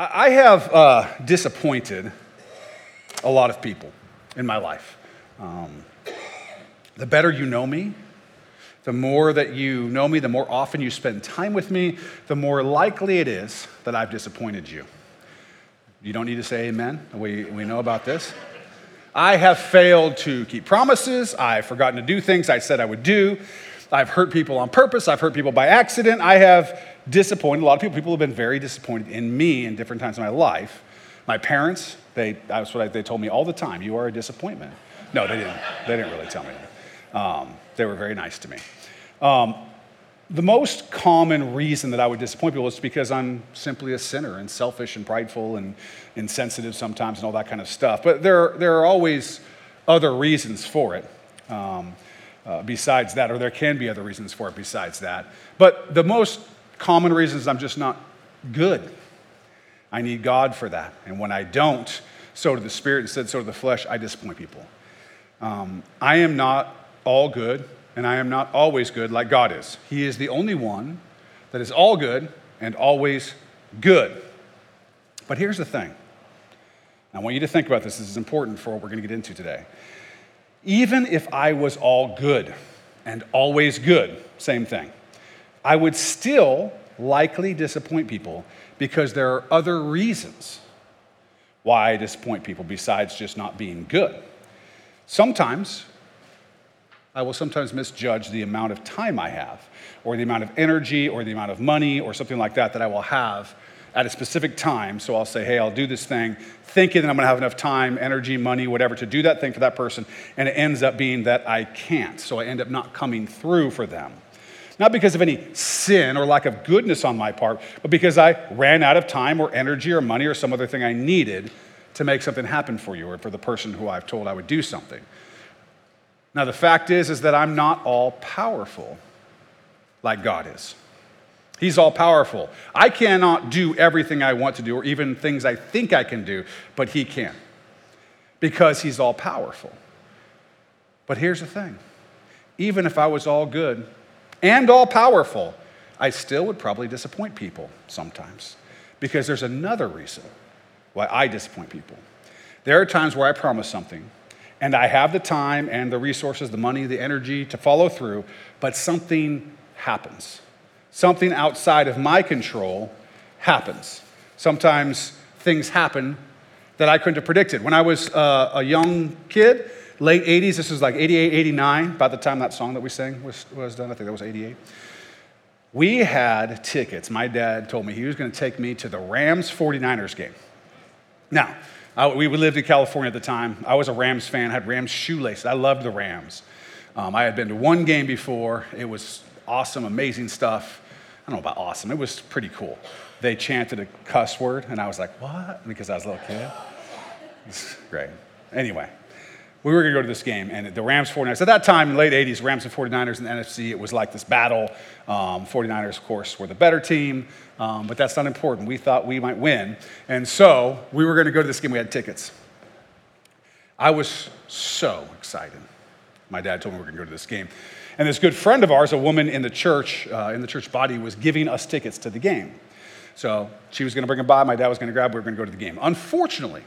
I have uh, disappointed a lot of people in my life. Um, the better you know me, the more that you know me, the more often you spend time with me, the more likely it is that I've disappointed you. You don't need to say amen. We, we know about this. I have failed to keep promises. I've forgotten to do things I said I would do. I've hurt people on purpose. I've hurt people by accident. I have disappointed a lot of people. People have been very disappointed in me in different times of my life. My parents, they, that's what I, they told me all the time. You are a disappointment. No, they didn't. They didn't really tell me that. Um, they were very nice to me. Um, the most common reason that I would disappoint people is because I'm simply a sinner and selfish and prideful and insensitive sometimes and all that kind of stuff. But there, there are always other reasons for it um, uh, besides that, or there can be other reasons for it besides that. But the most common reasons I'm just not good. I need God for that. And when I don't, sow to the Spirit instead, sow to the flesh, I disappoint people. Um, I am not all good and I am not always good like God is. He is the only one that is all good and always good. But here's the thing. I want you to think about this. This is important for what we're going to get into today. Even if I was all good and always good, same thing, I would still likely disappoint people because there are other reasons why I disappoint people besides just not being good. Sometimes I will sometimes misjudge the amount of time I have, or the amount of energy, or the amount of money, or something like that that I will have at a specific time. So I'll say, hey, I'll do this thing, thinking that I'm gonna have enough time, energy, money, whatever, to do that thing for that person, and it ends up being that I can't. So I end up not coming through for them. Not because of any sin or lack of goodness on my part, but because I ran out of time or energy or money or some other thing I needed to make something happen for you or for the person who I've told I would do something. Now, the fact is, is that I'm not all powerful like God is. He's all powerful. I cannot do everything I want to do or even things I think I can do, but He can because He's all powerful. But here's the thing even if I was all good and all powerful, I still would probably disappoint people sometimes because there's another reason why I disappoint people. There are times where I promise something and I have the time and the resources, the money, the energy to follow through, but something happens. Something outside of my control happens. Sometimes things happen that I couldn't have predicted. When I was uh, a young kid, late 80s, this was like 88, 89, by the time that song that we sang was, was done, I think that was 88. We had tickets. My dad told me he was going to take me to the Rams 49ers game. Now, I, we lived in California at the time. I was a Rams fan, I had Rams shoelaces. I loved the Rams. Um, I had been to one game before. It was awesome, amazing stuff. I don't know about awesome, it was pretty cool. They chanted a cuss word, and I was like, what? Because I was a little kid. It's great. Anyway, we were going to go to this game, and the Rams 49ers, at that time, late 80s, Rams and 49ers in the NFC, it was like this battle. Um, 49ers, of course, were the better team, um, but that's not important. We thought we might win. And so we were going to go to this game. We had tickets. I was so excited. My dad told me we were going to go to this game. And this good friend of ours, a woman in the church, uh, in the church body, was giving us tickets to the game. So she was going to bring them by. My dad was going to grab. We were going to go to the game. Unfortunately,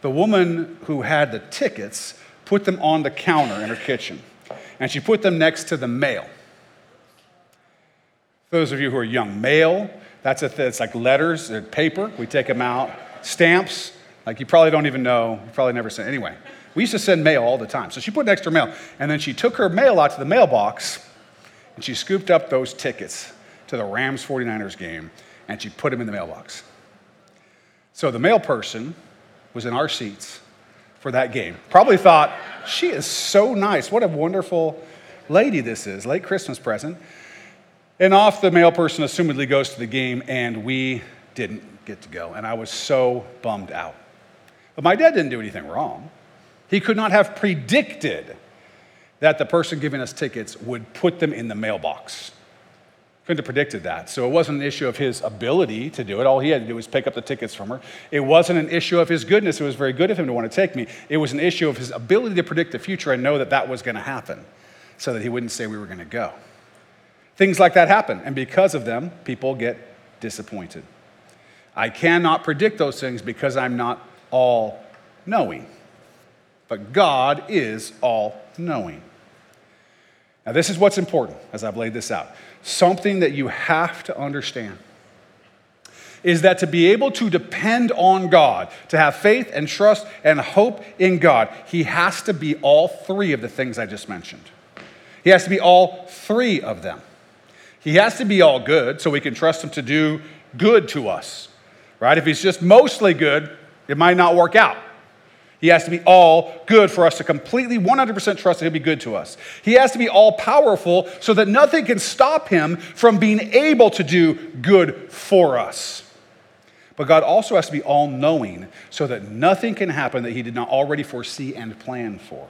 the woman who had the tickets put them on the counter in her kitchen, and she put them next to the mail. Those of you who are young, mail, that's a th- it's like letters, uh, paper. We take them out. Stamps, like you probably don't even know. You probably never sent. Anyway, we used to send mail all the time. So she put an extra mail, and then she took her mail out to the mailbox, and she scooped up those tickets to the Rams 49ers game, and she put them in the mailbox. So the mail person was in our seats for that game. Probably thought, she is so nice. What a wonderful lady this is. Late Christmas present. And off the mail person assumedly goes to the game, and we didn't get to go. And I was so bummed out. But my dad didn't do anything wrong. He could not have predicted that the person giving us tickets would put them in the mailbox. Couldn't have predicted that. So it wasn't an issue of his ability to do it. All he had to do was pick up the tickets from her. It wasn't an issue of his goodness. It was very good of him to want to take me. It was an issue of his ability to predict the future and know that that was going to happen so that he wouldn't say we were going to go. Things like that happen. And because of them, people get disappointed. I cannot predict those things because I'm not all knowing. But God is all knowing. Now, this is what's important as I've laid this out. Something that you have to understand is that to be able to depend on God, to have faith and trust and hope in God, He has to be all three of the things I just mentioned. He has to be all three of them. He has to be all good so we can trust Him to do good to us, right? If He's just mostly good, it might not work out. He has to be all good for us to completely 100% trust that He'll be good to us. He has to be all powerful so that nothing can stop Him from being able to do good for us. But God also has to be all knowing so that nothing can happen that He did not already foresee and plan for.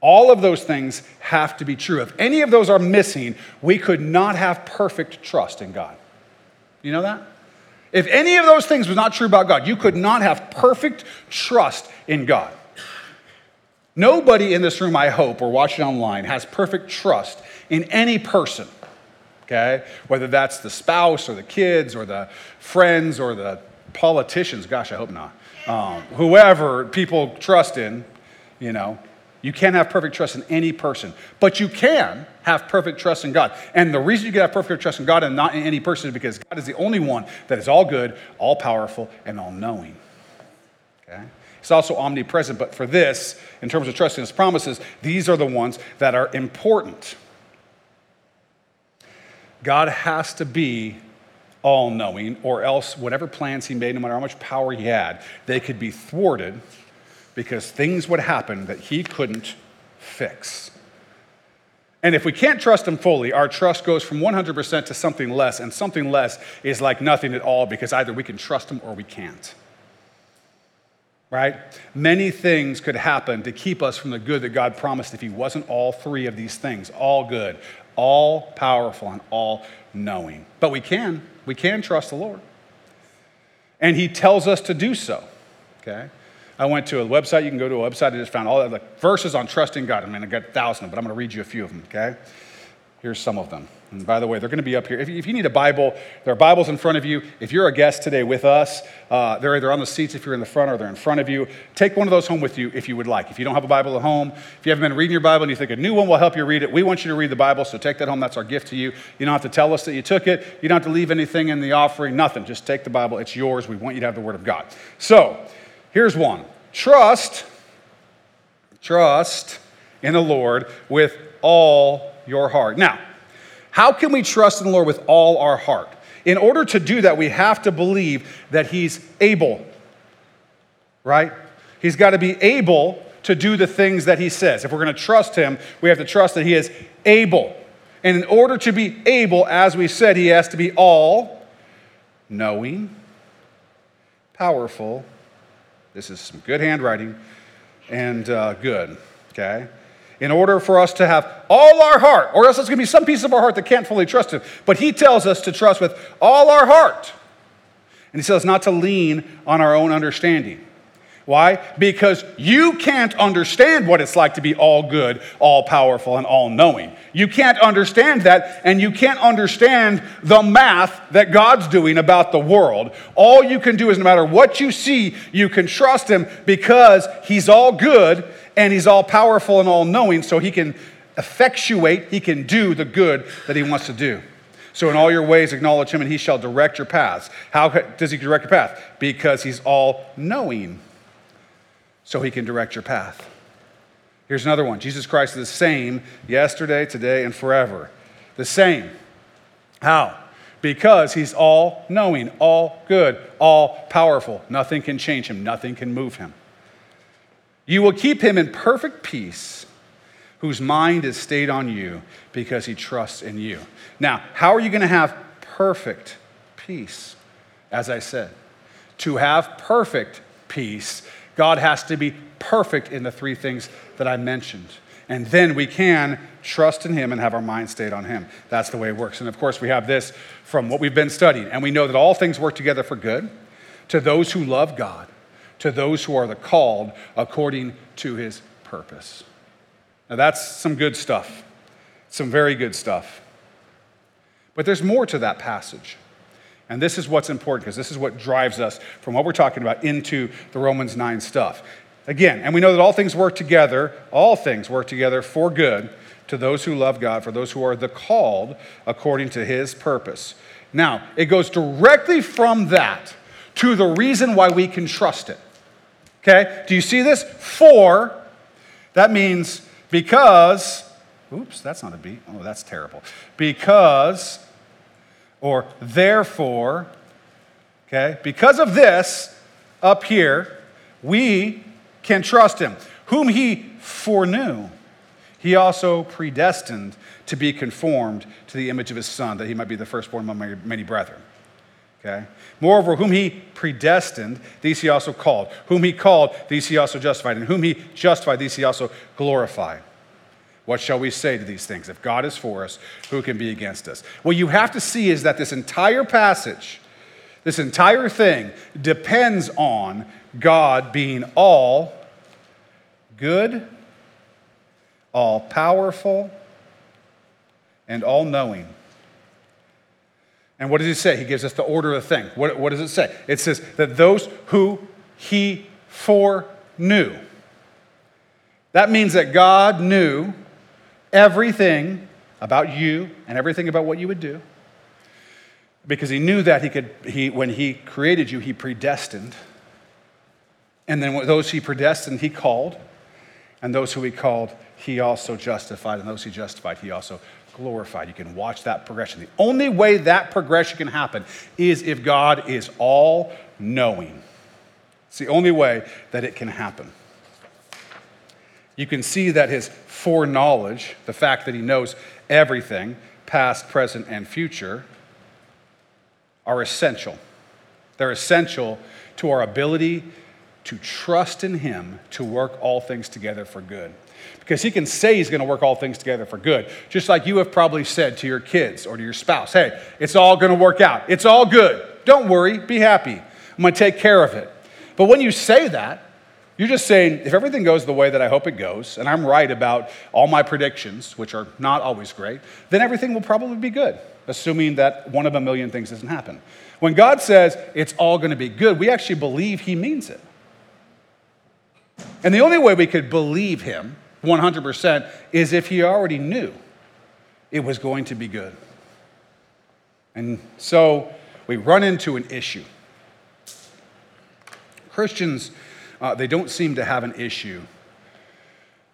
All of those things have to be true. If any of those are missing, we could not have perfect trust in God. You know that? If any of those things was not true about God, you could not have perfect trust in God. Nobody in this room, I hope, or watching online, has perfect trust in any person okay? Whether that's the spouse or the kids or the friends or the politicians, gosh, I hope not. Um, whoever people trust in, you know, you can't have perfect trust in any person, but you can have perfect trust in God. And the reason you can have perfect trust in God and not in any person is because God is the only one that is all good, all powerful, and all knowing. Okay? He's also omnipresent, but for this, in terms of trusting his promises, these are the ones that are important. God has to be all knowing, or else whatever plans he made, no matter how much power he had, they could be thwarted because things would happen that he couldn't fix. And if we can't trust him fully, our trust goes from 100% to something less, and something less is like nothing at all because either we can trust him or we can't. Right? Many things could happen to keep us from the good that God promised if he wasn't all three of these things all good, all powerful and all knowing. But we can, we can trust the Lord. And He tells us to do so. Okay? I went to a website, you can go to a website, I just found all the verses on trusting God. I mean, I got a thousand but I'm going to read you a few of them, okay? Here's some of them. And by the way, they're going to be up here. If you need a Bible, there are Bibles in front of you. If you're a guest today with us, uh, they're either on the seats if you're in the front or they're in front of you. Take one of those home with you if you would like. If you don't have a Bible at home, if you haven't been reading your Bible and you think a new one will help you read it, we want you to read the Bible, so take that home. That's our gift to you. You don't have to tell us that you took it. You don't have to leave anything in the offering, nothing. Just take the Bible. It's yours. We want you to have the Word of God. So, here's one Trust, trust in the Lord with all your heart. Now, how can we trust in the Lord with all our heart? In order to do that, we have to believe that He's able, right? He's got to be able to do the things that He says. If we're going to trust Him, we have to trust that He is able. And in order to be able, as we said, He has to be all knowing, powerful. This is some good handwriting and uh, good, okay? in order for us to have all our heart, or else there's going to be some piece of our heart that can't fully trust Him. But He tells us to trust with all our heart. And He says not to lean on our own understanding. Why? Because you can't understand what it's like to be all good, all powerful, and all knowing. You can't understand that, and you can't understand the math that God's doing about the world. All you can do is no matter what you see, you can trust Him because He's all good and he's all powerful and all knowing, so he can effectuate, he can do the good that he wants to do. So, in all your ways, acknowledge him, and he shall direct your paths. How does he direct your path? Because he's all knowing, so he can direct your path. Here's another one Jesus Christ is the same yesterday, today, and forever. The same. How? Because he's all knowing, all good, all powerful. Nothing can change him, nothing can move him. You will keep him in perfect peace, whose mind is stayed on you because he trusts in you. Now, how are you going to have perfect peace? As I said, to have perfect peace, God has to be perfect in the three things that I mentioned. And then we can trust in Him and have our mind stayed on Him. That's the way it works. And of course, we have this from what we've been studying. And we know that all things work together for good to those who love God to those who are the called according to his purpose. Now, that's some good stuff, some very good stuff. But there's more to that passage. And this is what's important because this is what drives us from what we're talking about into the Romans 9 stuff. Again, and we know that all things work together, all things work together for good to those who love God, for those who are the called according to his purpose. Now, it goes directly from that to the reason why we can trust it. Okay? Do you see this? For, that means because, oops, that's not a beat. Oh, that's terrible. Because, or therefore, okay? Because of this up here, we can trust him. Whom he foreknew, he also predestined to be conformed to the image of his son, that he might be the firstborn among many brethren. Okay? Moreover, whom he predestined, these he also called. Whom he called, these he also justified. And whom he justified, these he also glorified. What shall we say to these things? If God is for us, who can be against us? What you have to see is that this entire passage, this entire thing, depends on God being all good, all powerful, and all knowing. And what does he say? He gives us the order of the thing. What, what does it say? It says that those who he foreknew. That means that God knew everything about you and everything about what you would do. Because he knew that he could, he, when he created you, he predestined. And then those he predestined, he called. And those who he called, he also justified. And those he justified, he also glorified. You can watch that progression. The only way that progression can happen is if God is all knowing. It's the only way that it can happen. You can see that his foreknowledge, the fact that he knows everything, past, present, and future, are essential. They're essential to our ability to trust in him to work all things together for good because he can say he's going to work all things together for good. Just like you have probably said to your kids or to your spouse, hey, it's all going to work out. It's all good. Don't worry, be happy. I'm going to take care of it. But when you say that, you're just saying, if everything goes the way that I hope it goes, and I'm right about all my predictions, which are not always great, then everything will probably be good, assuming that one of a million things doesn't happen. When God says it's all going to be good, we actually believe He means it. And the only way we could believe Him 100% is if he already knew it was going to be good. And so we run into an issue. Christians, uh, they don't seem to have an issue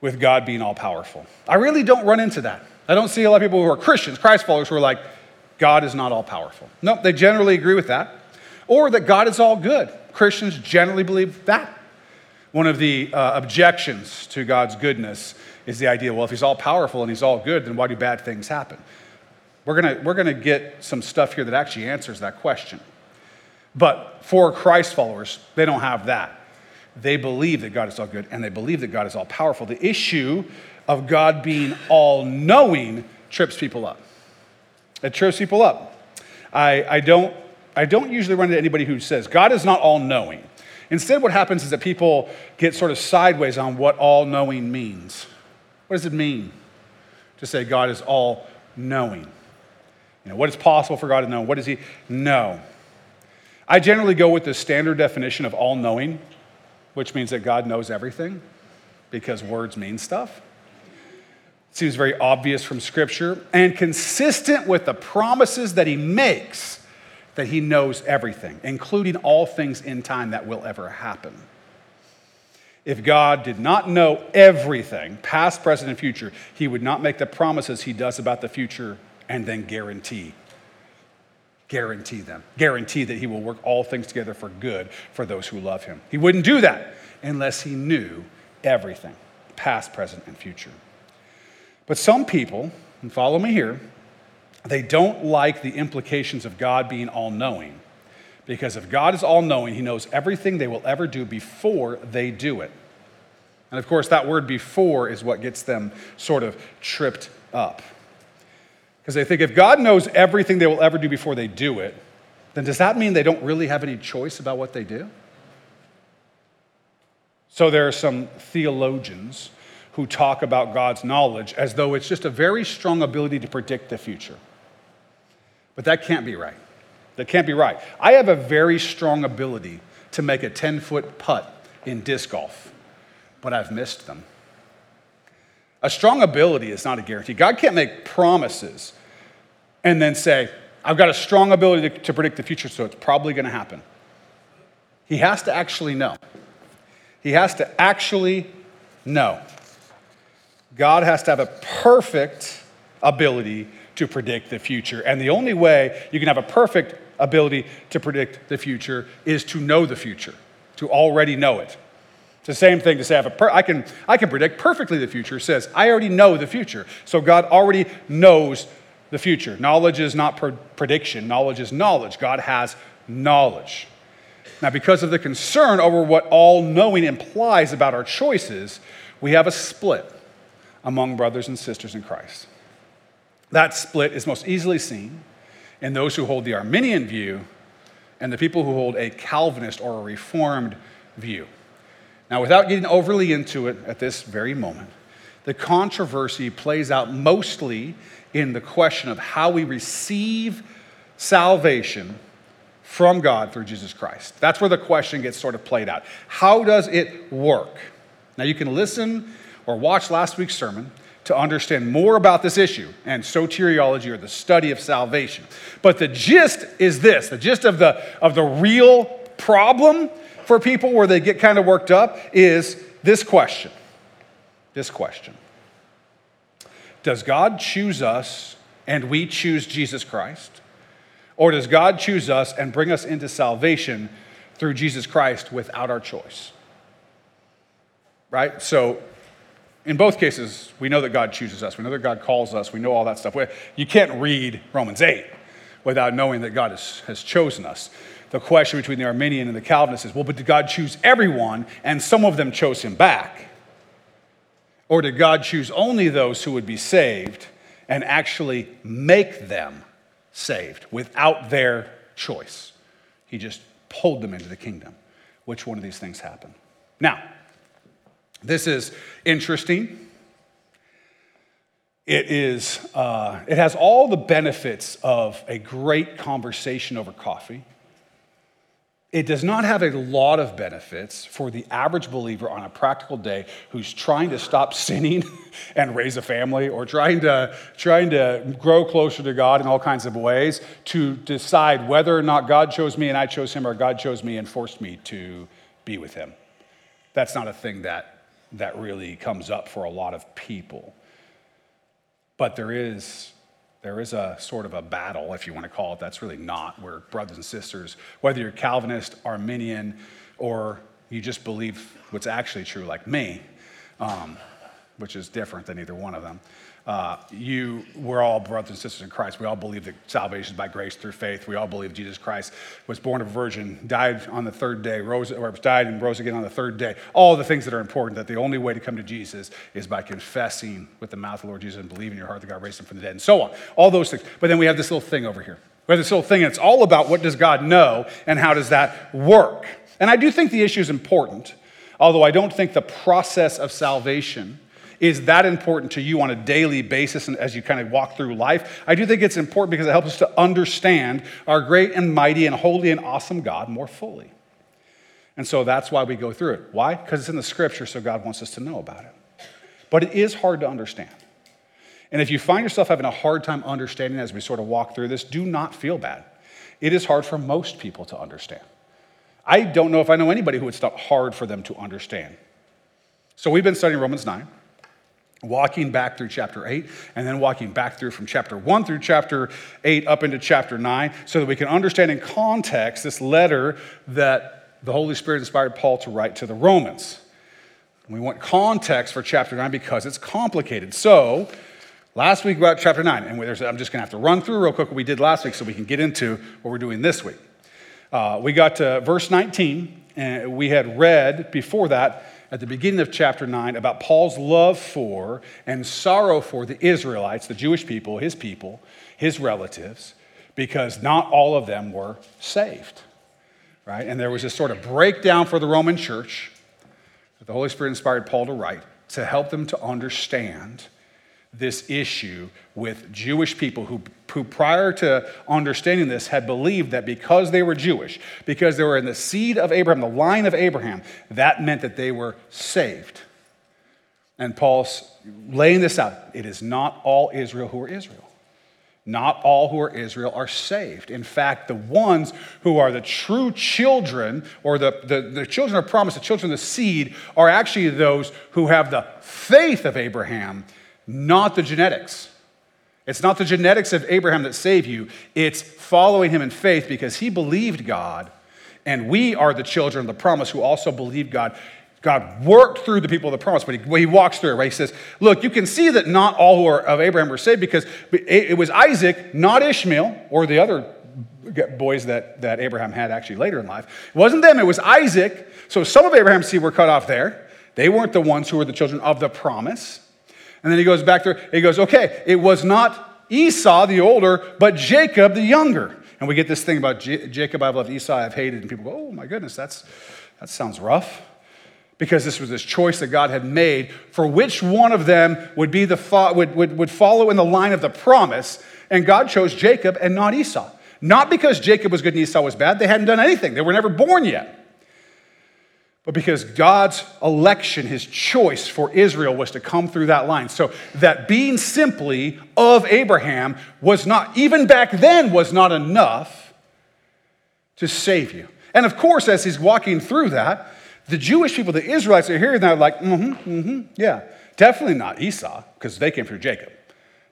with God being all powerful. I really don't run into that. I don't see a lot of people who are Christians, Christ followers, who are like, God is not all powerful. No, nope, they generally agree with that. Or that God is all good. Christians generally believe that. One of the uh, objections to God's goodness is the idea well, if he's all powerful and he's all good, then why do bad things happen? We're going we're to get some stuff here that actually answers that question. But for Christ followers, they don't have that. They believe that God is all good and they believe that God is all powerful. The issue of God being all knowing trips people up. It trips people up. I, I, don't, I don't usually run into anybody who says, God is not all knowing. Instead, what happens is that people get sort of sideways on what all knowing means. What does it mean to say God is all knowing? You know, what is possible for God to know? What does He know? I generally go with the standard definition of all knowing, which means that God knows everything because words mean stuff. It seems very obvious from Scripture and consistent with the promises that He makes that he knows everything, including all things in time that will ever happen. If God did not know everything, past, present, and future, he would not make the promises he does about the future and then guarantee. Guarantee them. Guarantee that he will work all things together for good for those who love him. He wouldn't do that unless he knew everything, past, present, and future. But some people, and follow me here, they don't like the implications of God being all knowing. Because if God is all knowing, He knows everything they will ever do before they do it. And of course, that word before is what gets them sort of tripped up. Because they think if God knows everything they will ever do before they do it, then does that mean they don't really have any choice about what they do? So there are some theologians who talk about God's knowledge as though it's just a very strong ability to predict the future. But that can't be right. That can't be right. I have a very strong ability to make a 10 foot putt in disc golf, but I've missed them. A strong ability is not a guarantee. God can't make promises and then say, I've got a strong ability to, to predict the future, so it's probably going to happen. He has to actually know. He has to actually know. God has to have a perfect ability to predict the future. And the only way you can have a perfect ability to predict the future is to know the future, to already know it. It's the same thing to say, I, per- I, can, I can predict perfectly the future, says, I already know the future. So God already knows the future. Knowledge is not pre- prediction, knowledge is knowledge. God has knowledge. Now, because of the concern over what all knowing implies about our choices, we have a split among brothers and sisters in Christ. That split is most easily seen in those who hold the Arminian view and the people who hold a Calvinist or a Reformed view. Now, without getting overly into it at this very moment, the controversy plays out mostly in the question of how we receive salvation from God through Jesus Christ. That's where the question gets sort of played out. How does it work? Now, you can listen or watch last week's sermon to understand more about this issue and soteriology or the study of salvation. But the gist is this the gist of the, of the real problem for people where they get kind of worked up is this question. This question Does God choose us and we choose Jesus Christ? Or does God choose us and bring us into salvation through Jesus Christ without our choice? Right? So, in both cases, we know that God chooses us. We know that God calls us. We know all that stuff. You can't read Romans 8 without knowing that God has, has chosen us the question between the Arminian and the Calvinist is well, but did God choose everyone and some of them chose him back? Or did God choose only those who would be saved and actually make them saved without their choice? He just pulled them into the kingdom. Which one of these things happened? Now, this is interesting. It, is, uh, it has all the benefits of a great conversation over coffee. It does not have a lot of benefits for the average believer on a practical day who's trying to stop sinning and raise a family or trying to, trying to grow closer to God in all kinds of ways to decide whether or not God chose me and I chose him or God chose me and forced me to be with him. That's not a thing that, that really comes up for a lot of people. But there is there is a sort of a battle, if you want to call it. That's really not where brothers and sisters, whether you're Calvinist, Arminian, or you just believe what's actually true, like me, um, which is different than either one of them uh, you, we're all brothers and sisters in Christ. We all believe that salvation is by grace through faith. We all believe Jesus Christ was born of a virgin, died on the third day, rose, or died and rose again on the third day. All the things that are important, that the only way to come to Jesus is by confessing with the mouth of the Lord Jesus and believing in your heart that God raised him from the dead, and so on. All those things. But then we have this little thing over here. We have this little thing, and it's all about what does God know and how does that work. And I do think the issue is important, although I don't think the process of salvation is that important to you on a daily basis and as you kind of walk through life, I do think it's important because it helps us to understand our great and mighty and holy and awesome God more fully. And so that's why we go through it. Why? Because it's in the scripture, so God wants us to know about it. But it is hard to understand. And if you find yourself having a hard time understanding as we sort of walk through this, do not feel bad. It is hard for most people to understand. I don't know if I know anybody who it's hard for them to understand. So we've been studying Romans 9 walking back through chapter 8 and then walking back through from chapter 1 through chapter 8 up into chapter 9 so that we can understand in context this letter that the Holy Spirit inspired Paul to write to the Romans. We want context for chapter 9 because it's complicated. So, last week about chapter 9, and I'm just going to have to run through real quick what we did last week so we can get into what we're doing this week. Uh, we got to verse 19, and we had read before that at the beginning of chapter 9 about Paul's love for and sorrow for the Israelites, the Jewish people, his people, his relatives, because not all of them were saved. Right? And there was this sort of breakdown for the Roman church that the Holy Spirit inspired Paul to write to help them to understand this issue with Jewish people who, who, prior to understanding this, had believed that because they were Jewish, because they were in the seed of Abraham, the line of Abraham, that meant that they were saved. And Paul's laying this out. It is not all Israel who are Israel. Not all who are Israel are saved. In fact, the ones who are the true children, or the, the, the, children of promise, the children of the seed, are actually those who have the faith of Abraham, not the genetics. It's not the genetics of Abraham that save you, it's following him in faith because he believed God, and we are the children of the promise who also believe God. God worked through the people of the promise, but he, he walks through it, right? He says, Look, you can see that not all who are of Abraham were saved because it was Isaac, not Ishmael, or the other boys that, that Abraham had actually later in life. It wasn't them, it was Isaac. So some of Abraham's seed were cut off there. They weren't the ones who were the children of the promise. And then he goes back there, he goes, Okay, it was not Esau, the older, but Jacob, the younger. And we get this thing about J- Jacob, I've loved Esau, I've hated. And people go, Oh my goodness, that's, that sounds rough because this was this choice that God had made for which one of them would, be the fo- would, would, would follow in the line of the promise. And God chose Jacob and not Esau. Not because Jacob was good and Esau was bad, they hadn't done anything, they were never born yet. But because God's election, his choice for Israel was to come through that line. So that being simply of Abraham was not, even back then, was not enough to save you. And of course, as he's walking through that, the Jewish people, the Israelites, are hearing that like, mm-hmm, mm-hmm, yeah. Definitely not Esau, because they came through Jacob.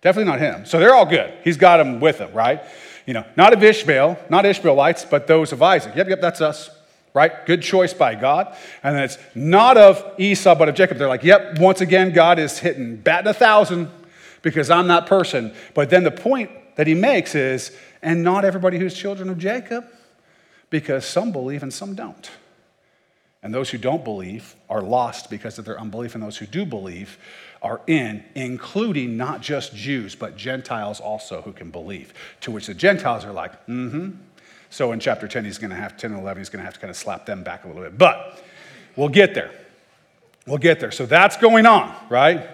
Definitely not him. So they're all good. He's got them with him, right? You know, not of Ishmael, not Ishmaelites, but those of Isaac. Yep, yep, that's us, right? Good choice by God. And then it's not of Esau, but of Jacob. They're like, yep, once again, God is hitting batting a thousand because I'm that person. But then the point that he makes is, and not everybody who's children of Jacob, because some believe and some don't. And those who don't believe are lost because of their unbelief, and those who do believe are in, including not just Jews, but Gentiles also who can believe. To which the Gentiles are like, mm hmm. So in chapter 10, he's going to have 10 and 11, he's going to have to kind of slap them back a little bit. But we'll get there. We'll get there. So that's going on, right?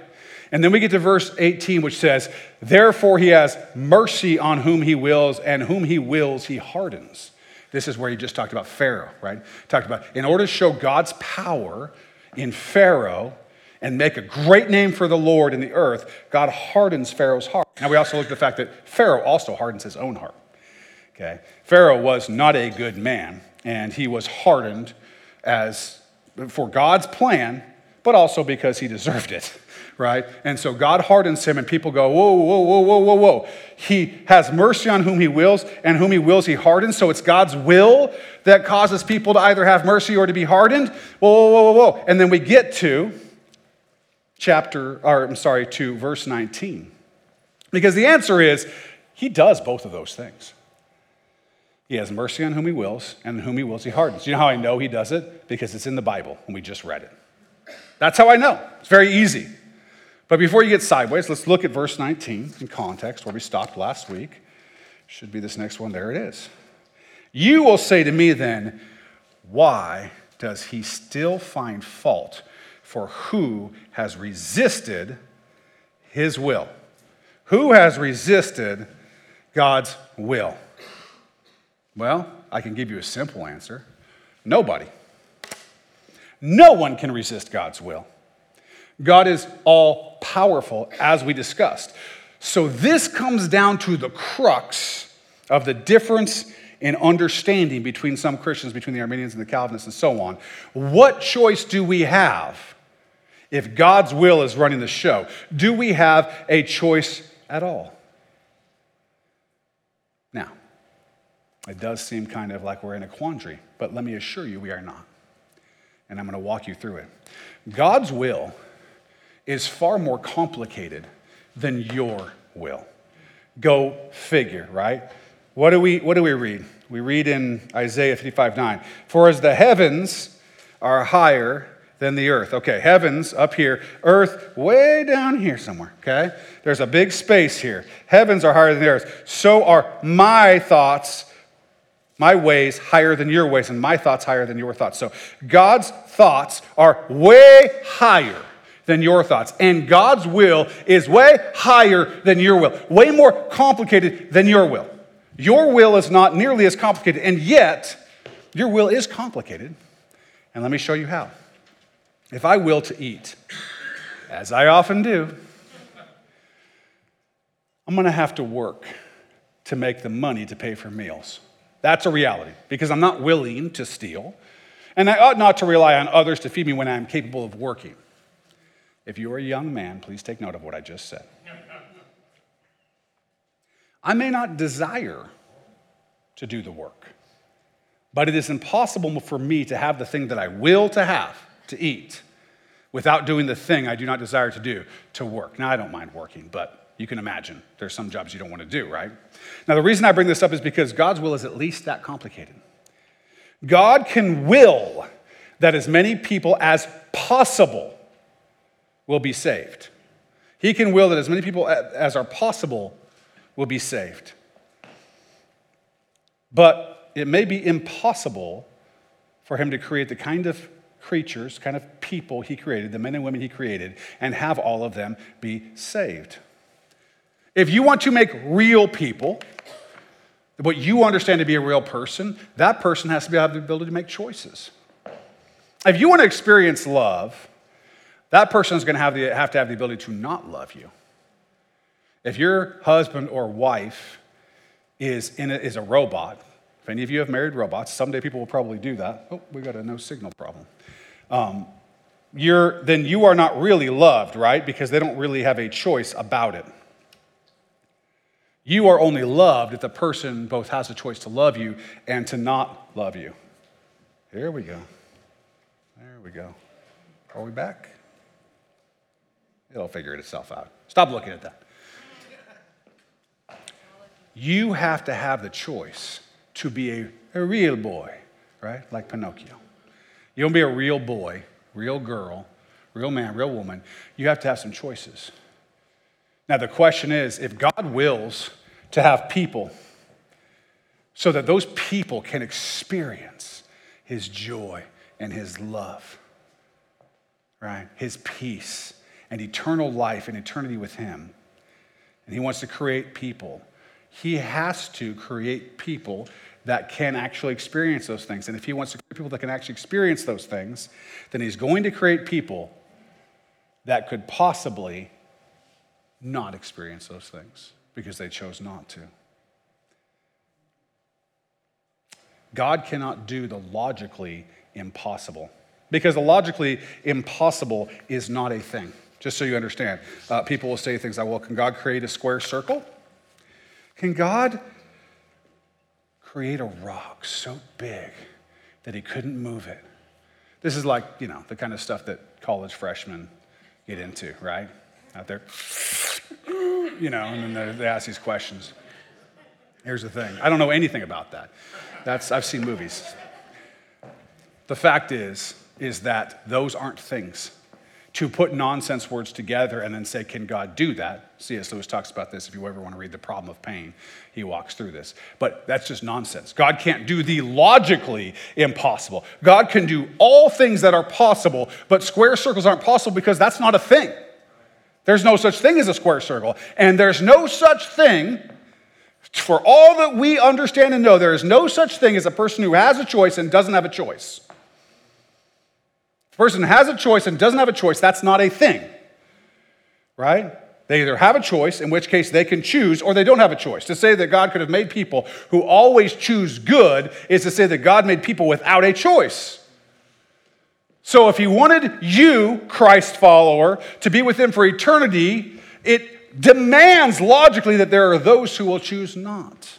And then we get to verse 18, which says, Therefore he has mercy on whom he wills, and whom he wills he hardens. This is where he just talked about Pharaoh, right? Talked about in order to show God's power in Pharaoh and make a great name for the Lord in the earth, God hardens Pharaoh's heart. Now we also look at the fact that Pharaoh also hardens his own heart. Okay? Pharaoh was not a good man, and he was hardened as for God's plan, but also because he deserved it right? And so God hardens him, and people go, whoa, whoa, whoa, whoa, whoa, whoa. He has mercy on whom he wills, and whom he wills, he hardens. So it's God's will that causes people to either have mercy or to be hardened. Whoa, whoa, whoa, whoa, whoa. And then we get to chapter, or I'm sorry, to verse 19. Because the answer is, he does both of those things. He has mercy on whom he wills, and whom he wills, he hardens. You know how I know he does it? Because it's in the Bible, and we just read it. That's how I know. It's very easy. But before you get sideways, let's look at verse 19 in context where we stopped last week. Should be this next one. There it is. You will say to me then, why does he still find fault for who has resisted his will? Who has resisted God's will? Well, I can give you a simple answer nobody. No one can resist God's will. God is all powerful, as we discussed. So, this comes down to the crux of the difference in understanding between some Christians, between the Arminians and the Calvinists, and so on. What choice do we have if God's will is running the show? Do we have a choice at all? Now, it does seem kind of like we're in a quandary, but let me assure you we are not. And I'm going to walk you through it. God's will is far more complicated than your will. Go figure, right? What do we, what do we read? We read in Isaiah 55 9. For as the heavens are higher than the earth. Okay, heavens up here, earth way down here somewhere, okay? There's a big space here. Heavens are higher than the earth. So are my thoughts, my ways higher than your ways, and my thoughts higher than your thoughts. So God's thoughts are way higher than your thoughts. And God's will is way higher than your will, way more complicated than your will. Your will is not nearly as complicated, and yet your will is complicated. And let me show you how. If I will to eat, as I often do, I'm gonna have to work to make the money to pay for meals. That's a reality because I'm not willing to steal, and I ought not to rely on others to feed me when I am capable of working. If you are a young man, please take note of what I just said. I may not desire to do the work, but it is impossible for me to have the thing that I will to have, to eat, without doing the thing I do not desire to do, to work. Now, I don't mind working, but you can imagine there's some jobs you don't want to do, right? Now, the reason I bring this up is because God's will is at least that complicated. God can will that as many people as possible will be saved. He can will that as many people as are possible will be saved. But it may be impossible for him to create the kind of creatures, kind of people he created, the men and women he created, and have all of them be saved. If you want to make real people, what you understand to be a real person, that person has to have the ability to make choices. If you want to experience love, that person is going to have, the, have to have the ability to not love you. If your husband or wife is, in a, is a robot, if any of you have married robots, someday people will probably do that. Oh, we got a no signal problem. Um, you're, then you are not really loved, right? Because they don't really have a choice about it. You are only loved if the person both has a choice to love you and to not love you. Here we go. There we go. Are we back? It'll figure itself out. Stop looking at that. You have to have the choice to be a, a real boy, right? Like Pinocchio. You don't be a real boy, real girl, real man, real woman. You have to have some choices. Now, the question is if God wills to have people so that those people can experience his joy and his love, right? His peace and eternal life and eternity with him. And he wants to create people. He has to create people that can actually experience those things. And if he wants to create people that can actually experience those things, then he's going to create people that could possibly not experience those things because they chose not to. God cannot do the logically impossible because the logically impossible is not a thing. Just so you understand, uh, people will say things like, well, can God create a square circle? Can God create a rock so big that he couldn't move it? This is like, you know, the kind of stuff that college freshmen get into, right? Out there you know, and then they ask these questions. Here's the thing I don't know anything about that. That's, I've seen movies. The fact is, is that those aren't things. To put nonsense words together and then say, Can God do that? C.S. Lewis talks about this. If you ever want to read The Problem of Pain, he walks through this. But that's just nonsense. God can't do the logically impossible. God can do all things that are possible, but square circles aren't possible because that's not a thing. There's no such thing as a square circle. And there's no such thing, for all that we understand and know, there is no such thing as a person who has a choice and doesn't have a choice. A person has a choice and doesn't have a choice, that's not a thing, right? They either have a choice, in which case they can choose, or they don't have a choice. To say that God could have made people who always choose good is to say that God made people without a choice. So if he wanted you, Christ follower, to be with him for eternity, it demands logically that there are those who will choose not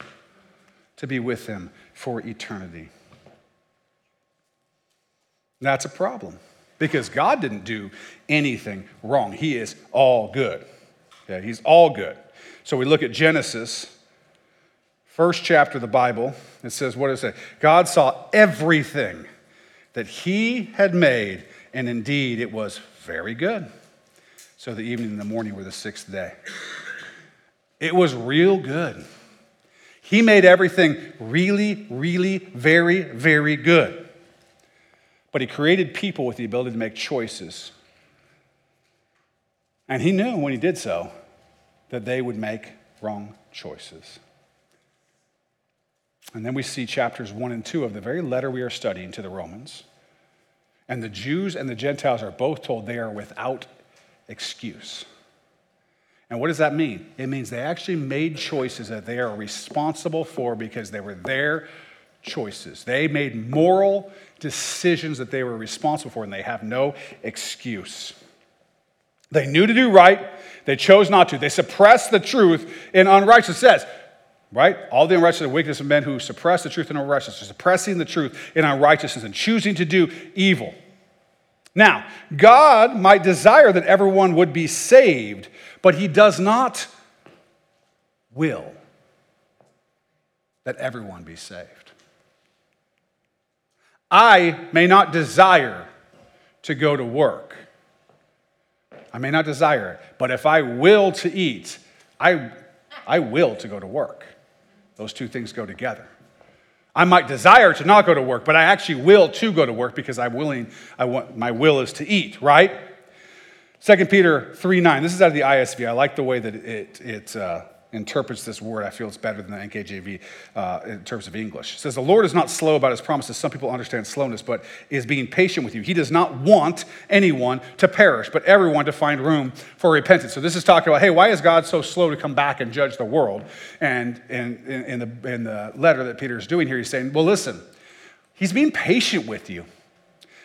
to be with him for eternity. That's a problem because God didn't do anything wrong. He is all good. Yeah, he's all good. So we look at Genesis, first chapter of the Bible. It says, what does it say? God saw everything that he had made, and indeed it was very good. So the evening and the morning were the sixth day. It was real good. He made everything really, really, very, very good. But he created people with the ability to make choices. And he knew when he did so that they would make wrong choices. And then we see chapters one and two of the very letter we are studying to the Romans. And the Jews and the Gentiles are both told they are without excuse. And what does that mean? It means they actually made choices that they are responsible for because they were their choices. They made moral decisions that they were responsible for, and they have no excuse. They knew to do right, they chose not to. They suppressed the truth in unrighteousness. It says, right? All the unrighteousness and wickedness of men who suppress the truth in unrighteousness, suppressing the truth in unrighteousness and choosing to do evil. Now, God might desire that everyone would be saved, but He does not will that everyone be saved. I may not desire to go to work. I may not desire it, but if I will to eat, I, I will to go to work. Those two things go together. I might desire to not go to work, but I actually will to go to work because I'm willing, I want, my will is to eat, right? 2 Peter 3 9. This is out of the ISV. I like the way that it, it uh, interprets this word. I feel it's better than the NKJV uh, in terms of English. It says, The Lord is not slow about his promises. Some people understand slowness, but is being patient with you. He does not want anyone to perish, but everyone to find room for repentance. So this is talking about, hey, why is God so slow to come back and judge the world? And in, in, in the, in the letter that Peter is doing here, he's saying, well, listen, he's being patient with you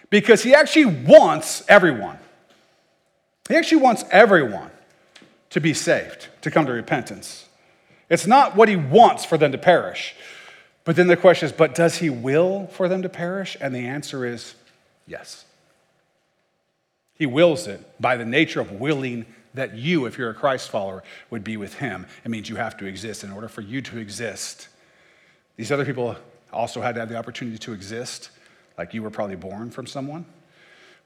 because he actually wants everyone. He actually wants everyone to be saved, to come to repentance. It's not what he wants for them to perish. But then the question is, but does he will for them to perish? And the answer is yes. He wills it by the nature of willing that you, if you're a Christ follower, would be with him. It means you have to exist. In order for you to exist, these other people also had to have the opportunity to exist, like you were probably born from someone,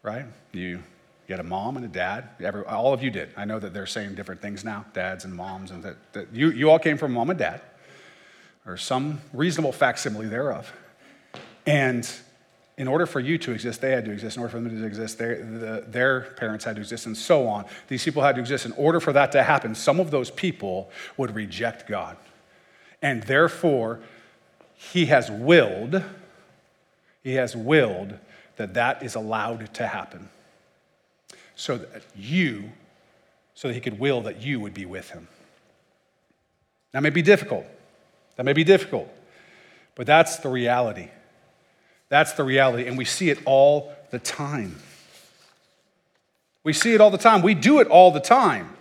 right? You you had a mom and a dad. Every, all of you did. I know that they're saying different things now, dads and moms, and that, that you, you all came from mom and dad, or some reasonable facsimile thereof. And in order for you to exist, they had to exist. In order for them to exist, their, the, their parents had to exist, and so on. These people had to exist. In order for that to happen, some of those people would reject God. And therefore, He has willed, He has willed that that is allowed to happen so that you, so that he could will that you would be with him. That may be difficult. That may be difficult. But that's the reality. That's the reality. And we see it all the time. We see it all the time. We do it all the time.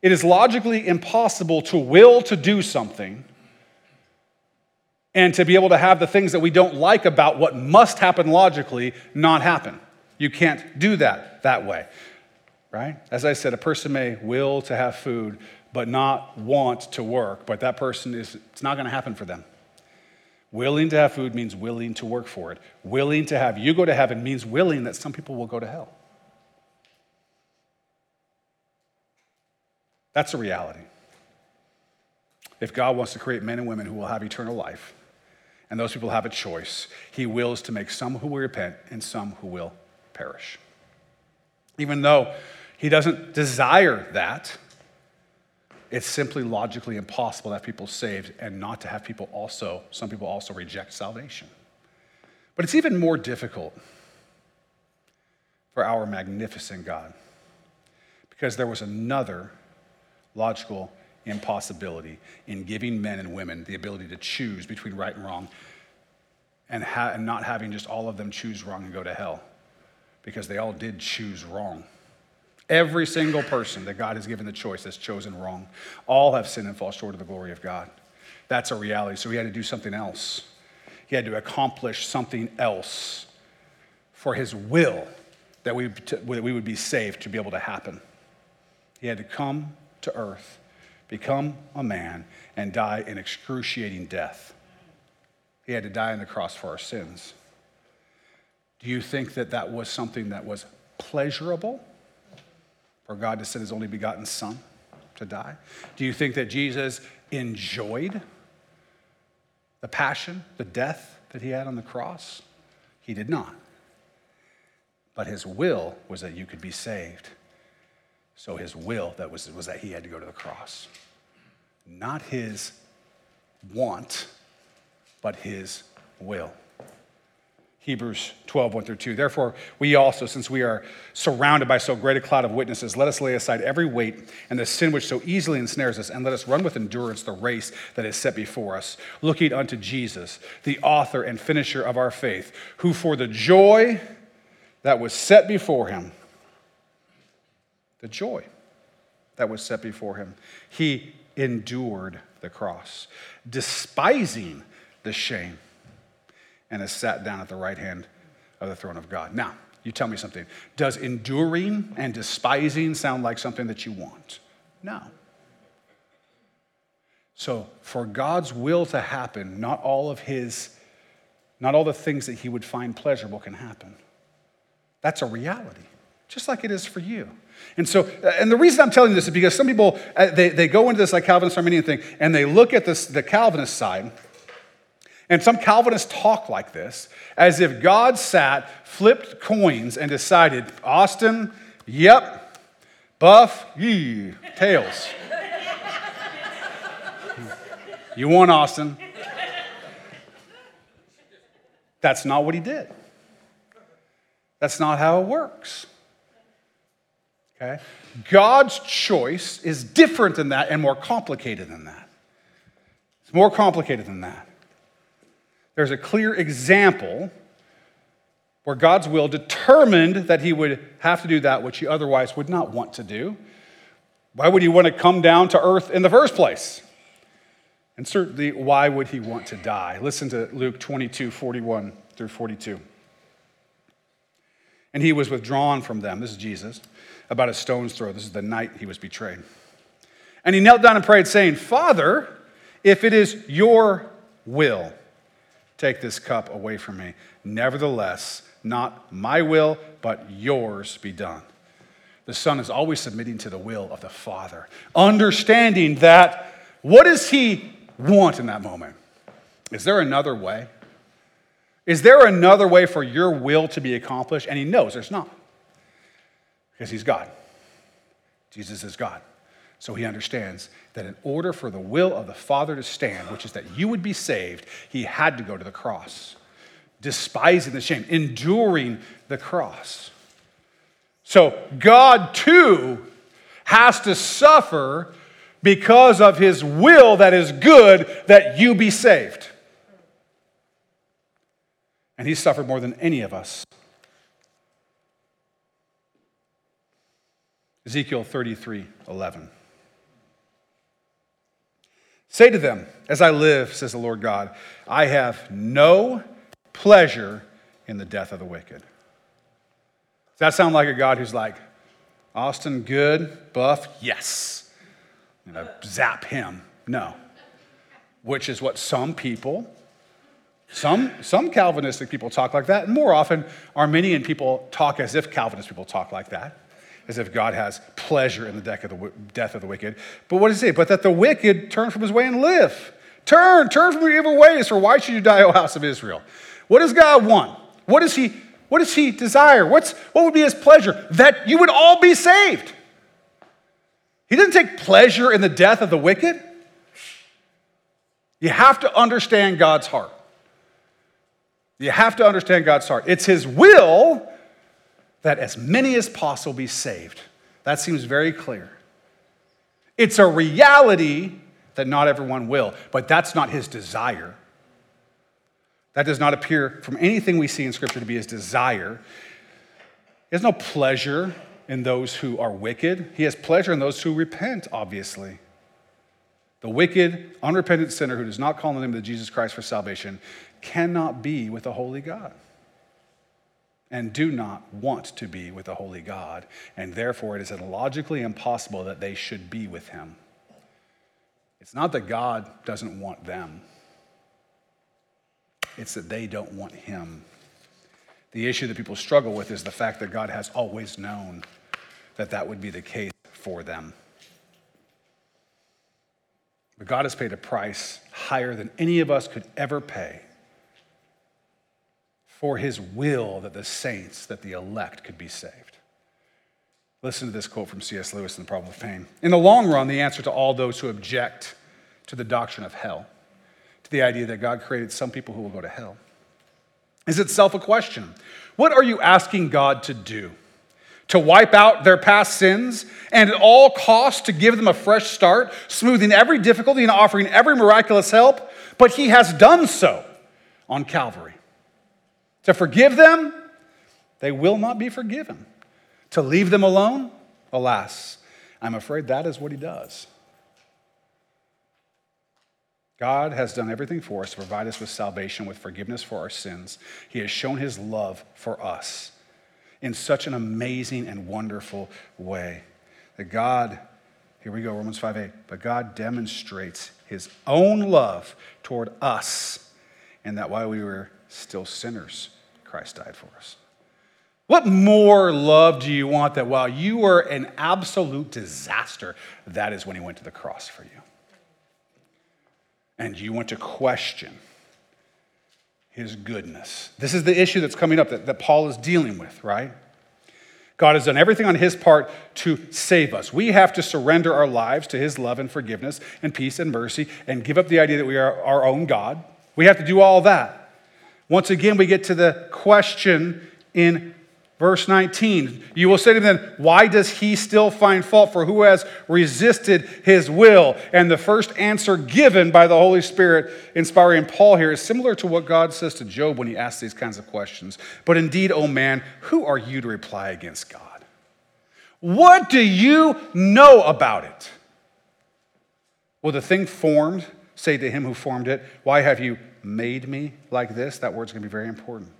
It is logically impossible to will to do something and to be able to have the things that we don't like about what must happen logically not happen. You can't do that that way, right? As I said, a person may will to have food, but not want to work, but that person is, it's not going to happen for them. Willing to have food means willing to work for it. Willing to have you go to heaven means willing that some people will go to hell. That's a reality. If God wants to create men and women who will have eternal life, and those people have a choice, He wills to make some who will repent and some who will perish. Even though he doesn't desire that, it's simply logically impossible to have people saved and not to have people also, some people also reject salvation. But it's even more difficult for our magnificent God because there was another logical impossibility in giving men and women the ability to choose between right and wrong and, ha- and not having just all of them choose wrong and go to hell because they all did choose wrong. Every single person that God has given the choice has chosen wrong. All have sinned and fall short of the glory of God. That's a reality. So he had to do something else. He had to accomplish something else for his will that we, that we would be saved to be able to happen. He had to come to earth, become a man, and die an excruciating death. He had to die on the cross for our sins. Do you think that that was something that was pleasurable for God to send his only begotten Son to die? Do you think that Jesus enjoyed the passion, the death that he had on the cross? He did not. But his will was that you could be saved. So his will that was, was that he had to go to the cross. Not his want, but his will. Hebrews 12, 1 through 2. Therefore, we also, since we are surrounded by so great a cloud of witnesses, let us lay aside every weight and the sin which so easily ensnares us, and let us run with endurance the race that is set before us, looking unto Jesus, the author and finisher of our faith, who for the joy that was set before him, the joy that was set before him, he endured the cross, despising the shame and has sat down at the right hand of the throne of God. Now, you tell me something. Does enduring and despising sound like something that you want? No. So, for God's will to happen, not all of his, not all the things that he would find pleasurable can happen. That's a reality, just like it is for you. And so, and the reason I'm telling you this is because some people, uh, they, they go into this like Calvinist Arminian thing, and they look at this, the Calvinist side, and some Calvinists talk like this, as if God sat, flipped coins, and decided, Austin, yep, Buff, yee, tails. you won, Austin. That's not what he did. That's not how it works. Okay? God's choice is different than that and more complicated than that. It's more complicated than that there's a clear example where God's will determined that he would have to do that which he otherwise would not want to do. Why would he want to come down to earth in the first place? And certainly, why would he want to die? Listen to Luke 22 41 through 42. And he was withdrawn from them. This is Jesus, about a stone's throw. This is the night he was betrayed. And he knelt down and prayed, saying, Father, if it is your will, Take this cup away from me. Nevertheless, not my will, but yours be done. The Son is always submitting to the will of the Father, understanding that what does He want in that moment? Is there another way? Is there another way for your will to be accomplished? And He knows there's not, because He's God. Jesus is God. So he understands that in order for the will of the Father to stand, which is that you would be saved, he had to go to the cross, despising the shame, enduring the cross. So God too has to suffer because of his will that is good that you be saved. And he suffered more than any of us. Ezekiel 33 11. Say to them, As I live, says the Lord God, I have no pleasure in the death of the wicked. Does that sound like a God who's like, Austin, good, buff, yes. Zap him. No. Which is what some people, some, some Calvinistic people talk like that, and more often Arminian people talk as if Calvinist people talk like that as if God has pleasure in the death of the, death of the wicked. But what does he say? But that the wicked turn from his way and live. Turn, turn from your evil ways, for why should you die, O house of Israel? What does God want? What does he, what does he desire? What's, what would be his pleasure? That you would all be saved. He doesn't take pleasure in the death of the wicked. You have to understand God's heart. You have to understand God's heart. It's his will that as many as possible be saved. That seems very clear. It's a reality that not everyone will, but that's not his desire. That does not appear from anything we see in Scripture to be his desire. He has no pleasure in those who are wicked, he has pleasure in those who repent, obviously. The wicked, unrepentant sinner who does not call on the name of Jesus Christ for salvation cannot be with a holy God and do not want to be with a holy God, and therefore it is logically impossible that they should be with him. It's not that God doesn't want them, it's that they don't want him. The issue that people struggle with is the fact that God has always known that that would be the case for them. But God has paid a price higher than any of us could ever pay for his will that the saints, that the elect could be saved. Listen to this quote from C.S. Lewis in The Problem of Pain. In the long run, the answer to all those who object to the doctrine of hell, to the idea that God created some people who will go to hell, is itself a question. What are you asking God to do? To wipe out their past sins and at all costs to give them a fresh start, smoothing every difficulty and offering every miraculous help? But He has done so on Calvary. To forgive them, they will not be forgiven. To leave them alone, alas, I'm afraid that is what He does. God has done everything for us to provide us with salvation, with forgiveness for our sins. He has shown his love for us in such an amazing and wonderful way that God, here we go, Romans 5 8, but God demonstrates his own love toward us, and that while we were still sinners, Christ died for us. What more love do you want that while you were an absolute disaster, that is when he went to the cross for you? and you want to question his goodness. This is the issue that's coming up that, that Paul is dealing with, right? God has done everything on his part to save us. We have to surrender our lives to his love and forgiveness and peace and mercy and give up the idea that we are our own God. We have to do all that. Once again, we get to the question in Verse 19, you will say to them, Why does he still find fault? For who has resisted his will? And the first answer given by the Holy Spirit, inspiring Paul here, is similar to what God says to Job when he asks these kinds of questions. But indeed, O oh man, who are you to reply against God? What do you know about it? Well, the thing formed say to him who formed it, Why have you made me like this? That word's going to be very important.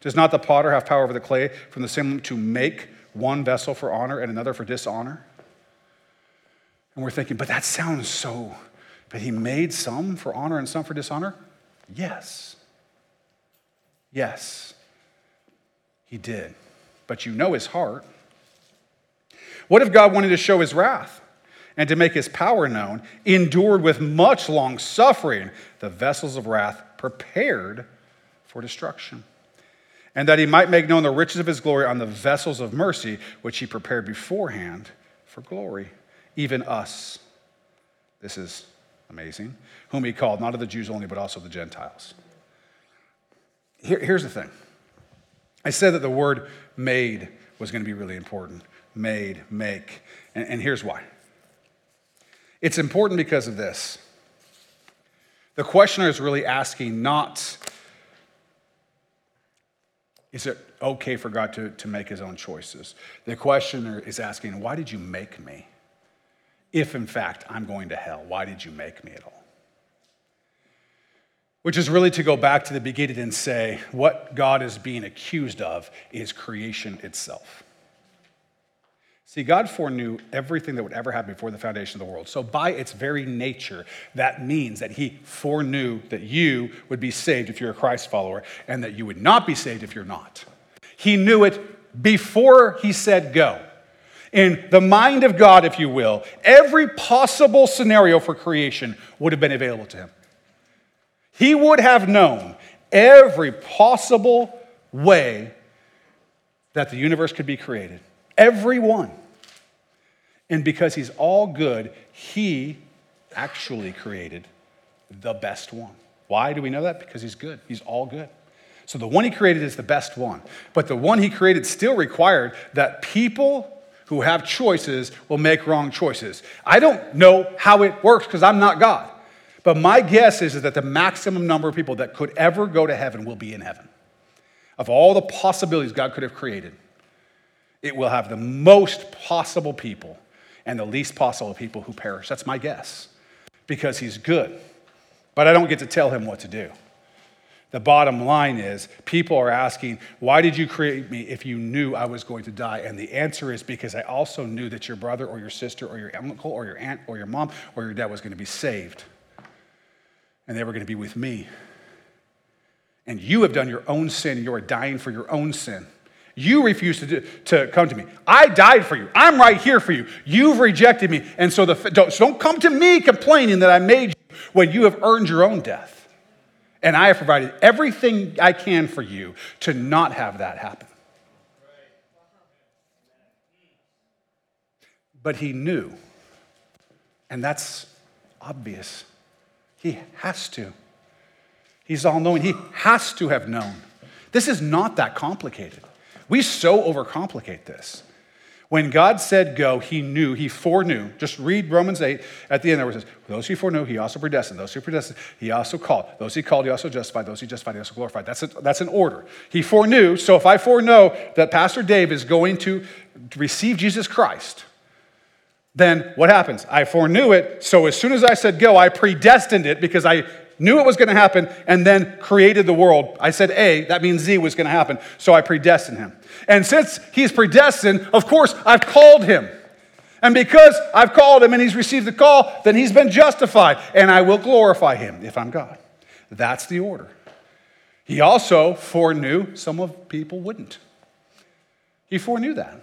Does not the potter have power over the clay from the same to make one vessel for honor and another for dishonor? And we're thinking, but that sounds so, but he made some for honor and some for dishonor? Yes. Yes, he did. But you know his heart. What if God wanted to show his wrath and to make his power known, endured with much long suffering the vessels of wrath prepared for destruction? and that he might make known the riches of his glory on the vessels of mercy, which he prepared beforehand for glory, even us. This is amazing. Whom he called, not of the Jews only, but also the Gentiles. Here, here's the thing I said that the word made was going to be really important. Made, make. And, and here's why it's important because of this. The questioner is really asking not is it okay for God to, to make his own choices? The questioner is asking, Why did you make me? If in fact I'm going to hell, why did you make me at all? Which is really to go back to the beginning and say, what God is being accused of is creation itself. See, God foreknew everything that would ever happen before the foundation of the world. So, by its very nature, that means that He foreknew that you would be saved if you're a Christ follower and that you would not be saved if you're not. He knew it before He said go. In the mind of God, if you will, every possible scenario for creation would have been available to Him. He would have known every possible way that the universe could be created. Every one. And because he's all good, he actually created the best one. Why do we know that? Because he's good. He's all good. So the one he created is the best one. But the one he created still required that people who have choices will make wrong choices. I don't know how it works because I'm not God. But my guess is, is that the maximum number of people that could ever go to heaven will be in heaven. Of all the possibilities God could have created, it will have the most possible people and the least possible people who perish. That's my guess because he's good. But I don't get to tell him what to do. The bottom line is people are asking, Why did you create me if you knew I was going to die? And the answer is because I also knew that your brother or your sister or your uncle or your aunt or your mom or your dad was going to be saved. And they were going to be with me. And you have done your own sin. You are dying for your own sin. You refuse to, do, to come to me. I died for you. I'm right here for you. You've rejected me. And so, the, don't, so don't come to me complaining that I made you when you have earned your own death. And I have provided everything I can for you to not have that happen. but he knew. And that's obvious. He has to. He's all knowing. He has to have known. This is not that complicated. We so overcomplicate this. When God said go, he knew, he foreknew. Just read Romans 8 at the end there, it says, Those he foreknew, he also predestined. Those he predestined, he also called. Those he called, he also justified. Those he justified, he also glorified. That's, a, that's an order. He foreknew. So if I foreknow that Pastor Dave is going to receive Jesus Christ, then what happens? I foreknew it. So as soon as I said go, I predestined it because I knew it was going to happen, and then created the world. I said A, that means Z was going to happen, so I predestined him. And since he's predestined, of course, I've called him. And because I've called him and he's received the call, then he's been justified, and I will glorify him if I'm God. That's the order. He also foreknew some of people wouldn't. He foreknew that.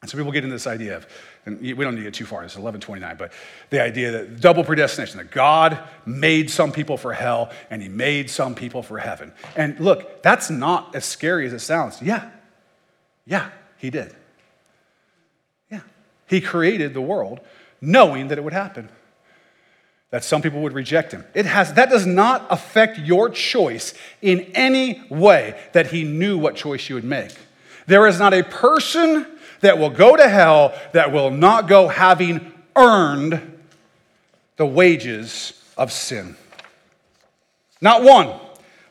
And so people get into this idea of and we don't need to get too far, it's 1129, but the idea that double predestination, that God made some people for hell and he made some people for heaven. And look, that's not as scary as it sounds. Yeah, yeah, he did. Yeah, he created the world knowing that it would happen. That some people would reject him. It has, that does not affect your choice in any way that he knew what choice you would make. There is not a person that will go to hell that will not go having earned the wages of sin. Not one.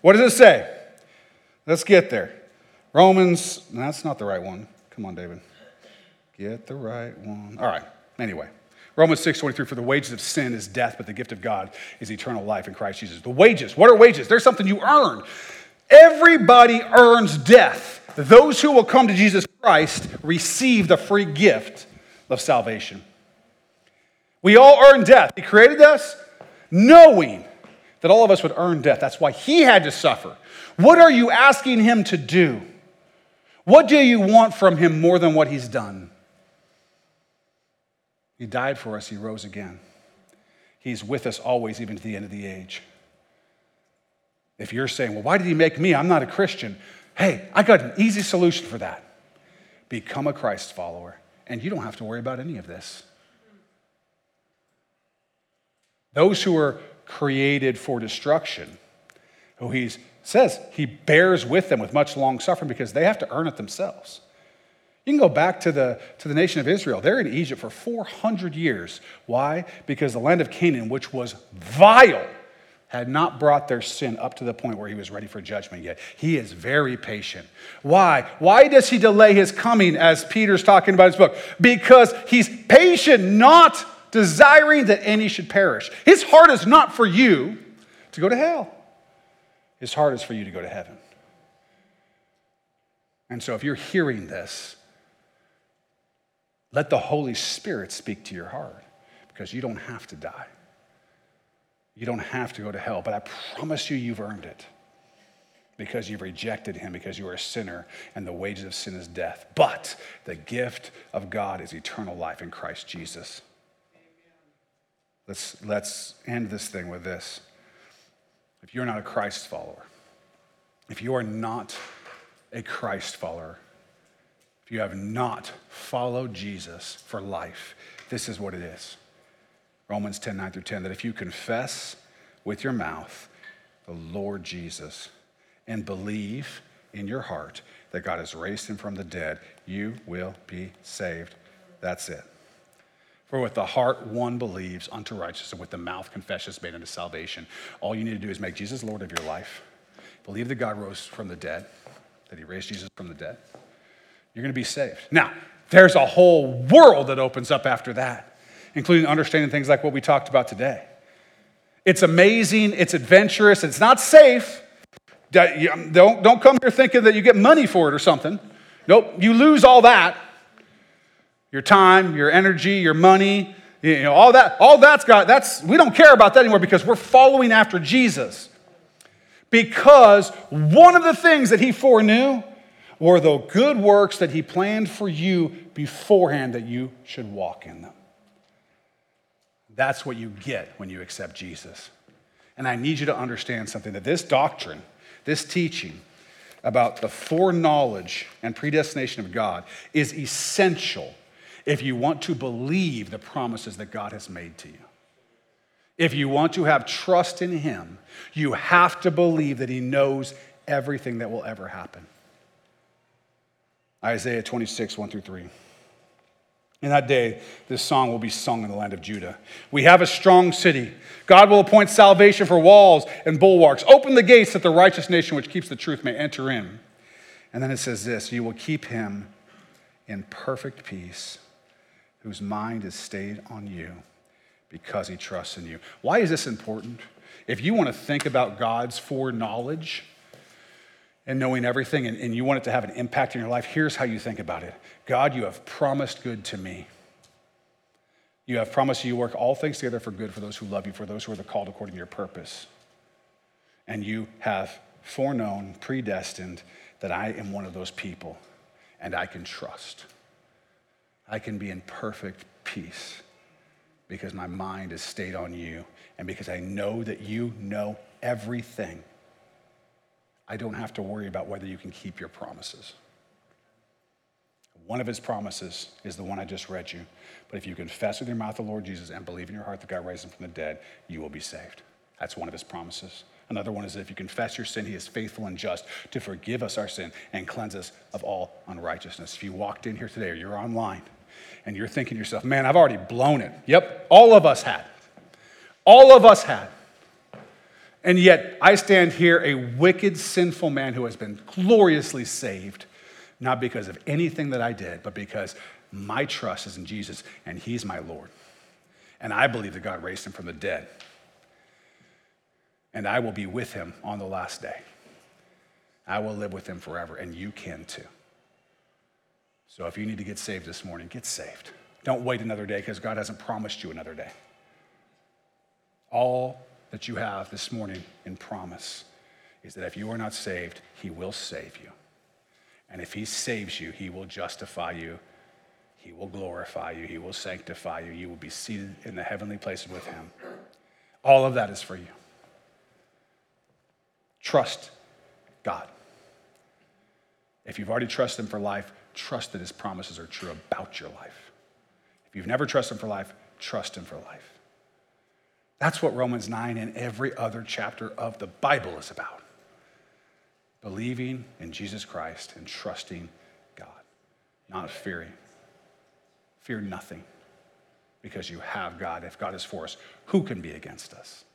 What does it say? Let's get there. Romans, that's not the right one. Come on, David. Get the right one. All right. Anyway, Romans 6 23, for the wages of sin is death, but the gift of God is eternal life in Christ Jesus. The wages, what are wages? There's something you earn. Everybody earns death. Those who will come to Jesus Christ receive the free gift of salvation. We all earn death. He created us knowing that all of us would earn death. That's why He had to suffer. What are you asking Him to do? What do you want from Him more than what He's done? He died for us, He rose again. He's with us always, even to the end of the age. If you're saying, well, why did He make me? I'm not a Christian. Hey, I got an easy solution for that. Become a Christ follower, and you don't have to worry about any of this. Those who are created for destruction, who he says he bears with them with much long suffering because they have to earn it themselves. You can go back to the, to the nation of Israel. They're in Egypt for 400 years. Why? Because the land of Canaan, which was vile, had not brought their sin up to the point where he was ready for judgment yet. He is very patient. Why? Why does he delay his coming, as Peter's talking about his book? Because he's patient, not desiring that any should perish. His heart is not for you to go to hell, his heart is for you to go to heaven. And so if you're hearing this, let the Holy Spirit speak to your heart because you don't have to die. You don't have to go to hell, but I promise you, you've earned it because you've rejected him, because you are a sinner, and the wages of sin is death. But the gift of God is eternal life in Christ Jesus. Let's, let's end this thing with this. If you're not a Christ follower, if you are not a Christ follower, if you have not followed Jesus for life, this is what it is. Romans 10 9 through 10, that if you confess with your mouth the Lord Jesus and believe in your heart that God has raised him from the dead, you will be saved. That's it. For with the heart one believes unto righteousness, and with the mouth confession is made unto salvation. All you need to do is make Jesus Lord of your life. Believe that God rose from the dead, that he raised Jesus from the dead. You're going to be saved. Now, there's a whole world that opens up after that including understanding things like what we talked about today. It's amazing, it's adventurous, it's not safe. Um, don't, don't come here thinking that you get money for it or something. Nope, you lose all that. Your time, your energy, your money, you know, all that, all that's got, that's, we don't care about that anymore because we're following after Jesus. Because one of the things that he foreknew were the good works that he planned for you beforehand that you should walk in them. That's what you get when you accept Jesus. And I need you to understand something that this doctrine, this teaching about the foreknowledge and predestination of God is essential if you want to believe the promises that God has made to you. If you want to have trust in Him, you have to believe that He knows everything that will ever happen. Isaiah 26, 1 through 3. In that day, this song will be sung in the land of Judah. We have a strong city. God will appoint salvation for walls and bulwarks. Open the gates that the righteous nation which keeps the truth may enter in. And then it says this You will keep him in perfect peace, whose mind is stayed on you because he trusts in you. Why is this important? If you want to think about God's foreknowledge, and knowing everything and, and you want it to have an impact in your life, here's how you think about it God, you have promised good to me. You have promised you work all things together for good for those who love you, for those who are the called according to your purpose. And you have foreknown, predestined that I am one of those people and I can trust. I can be in perfect peace because my mind is stayed on you and because I know that you know everything I don't have to worry about whether you can keep your promises. One of his promises is the one I just read you. But if you confess with your mouth the Lord Jesus and believe in your heart that God raised him from the dead, you will be saved. That's one of his promises. Another one is that if you confess your sin, he is faithful and just to forgive us our sin and cleanse us of all unrighteousness. If you walked in here today or you're online and you're thinking to yourself, man, I've already blown it. Yep, all of us had. All of us had. And yet, I stand here, a wicked, sinful man who has been gloriously saved, not because of anything that I did, but because my trust is in Jesus and He's my Lord. And I believe that God raised Him from the dead. And I will be with Him on the last day. I will live with Him forever, and you can too. So if you need to get saved this morning, get saved. Don't wait another day because God hasn't promised you another day. All that you have this morning in promise is that if you are not saved, He will save you. And if He saves you, He will justify you, He will glorify you, He will sanctify you. You will be seated in the heavenly places with Him. All of that is for you. Trust God. If you've already trusted Him for life, trust that His promises are true about your life. If you've never trusted Him for life, trust Him for life. That's what Romans 9 and every other chapter of the Bible is about. Believing in Jesus Christ and trusting God, not fearing. Fear nothing because you have God. If God is for us, who can be against us?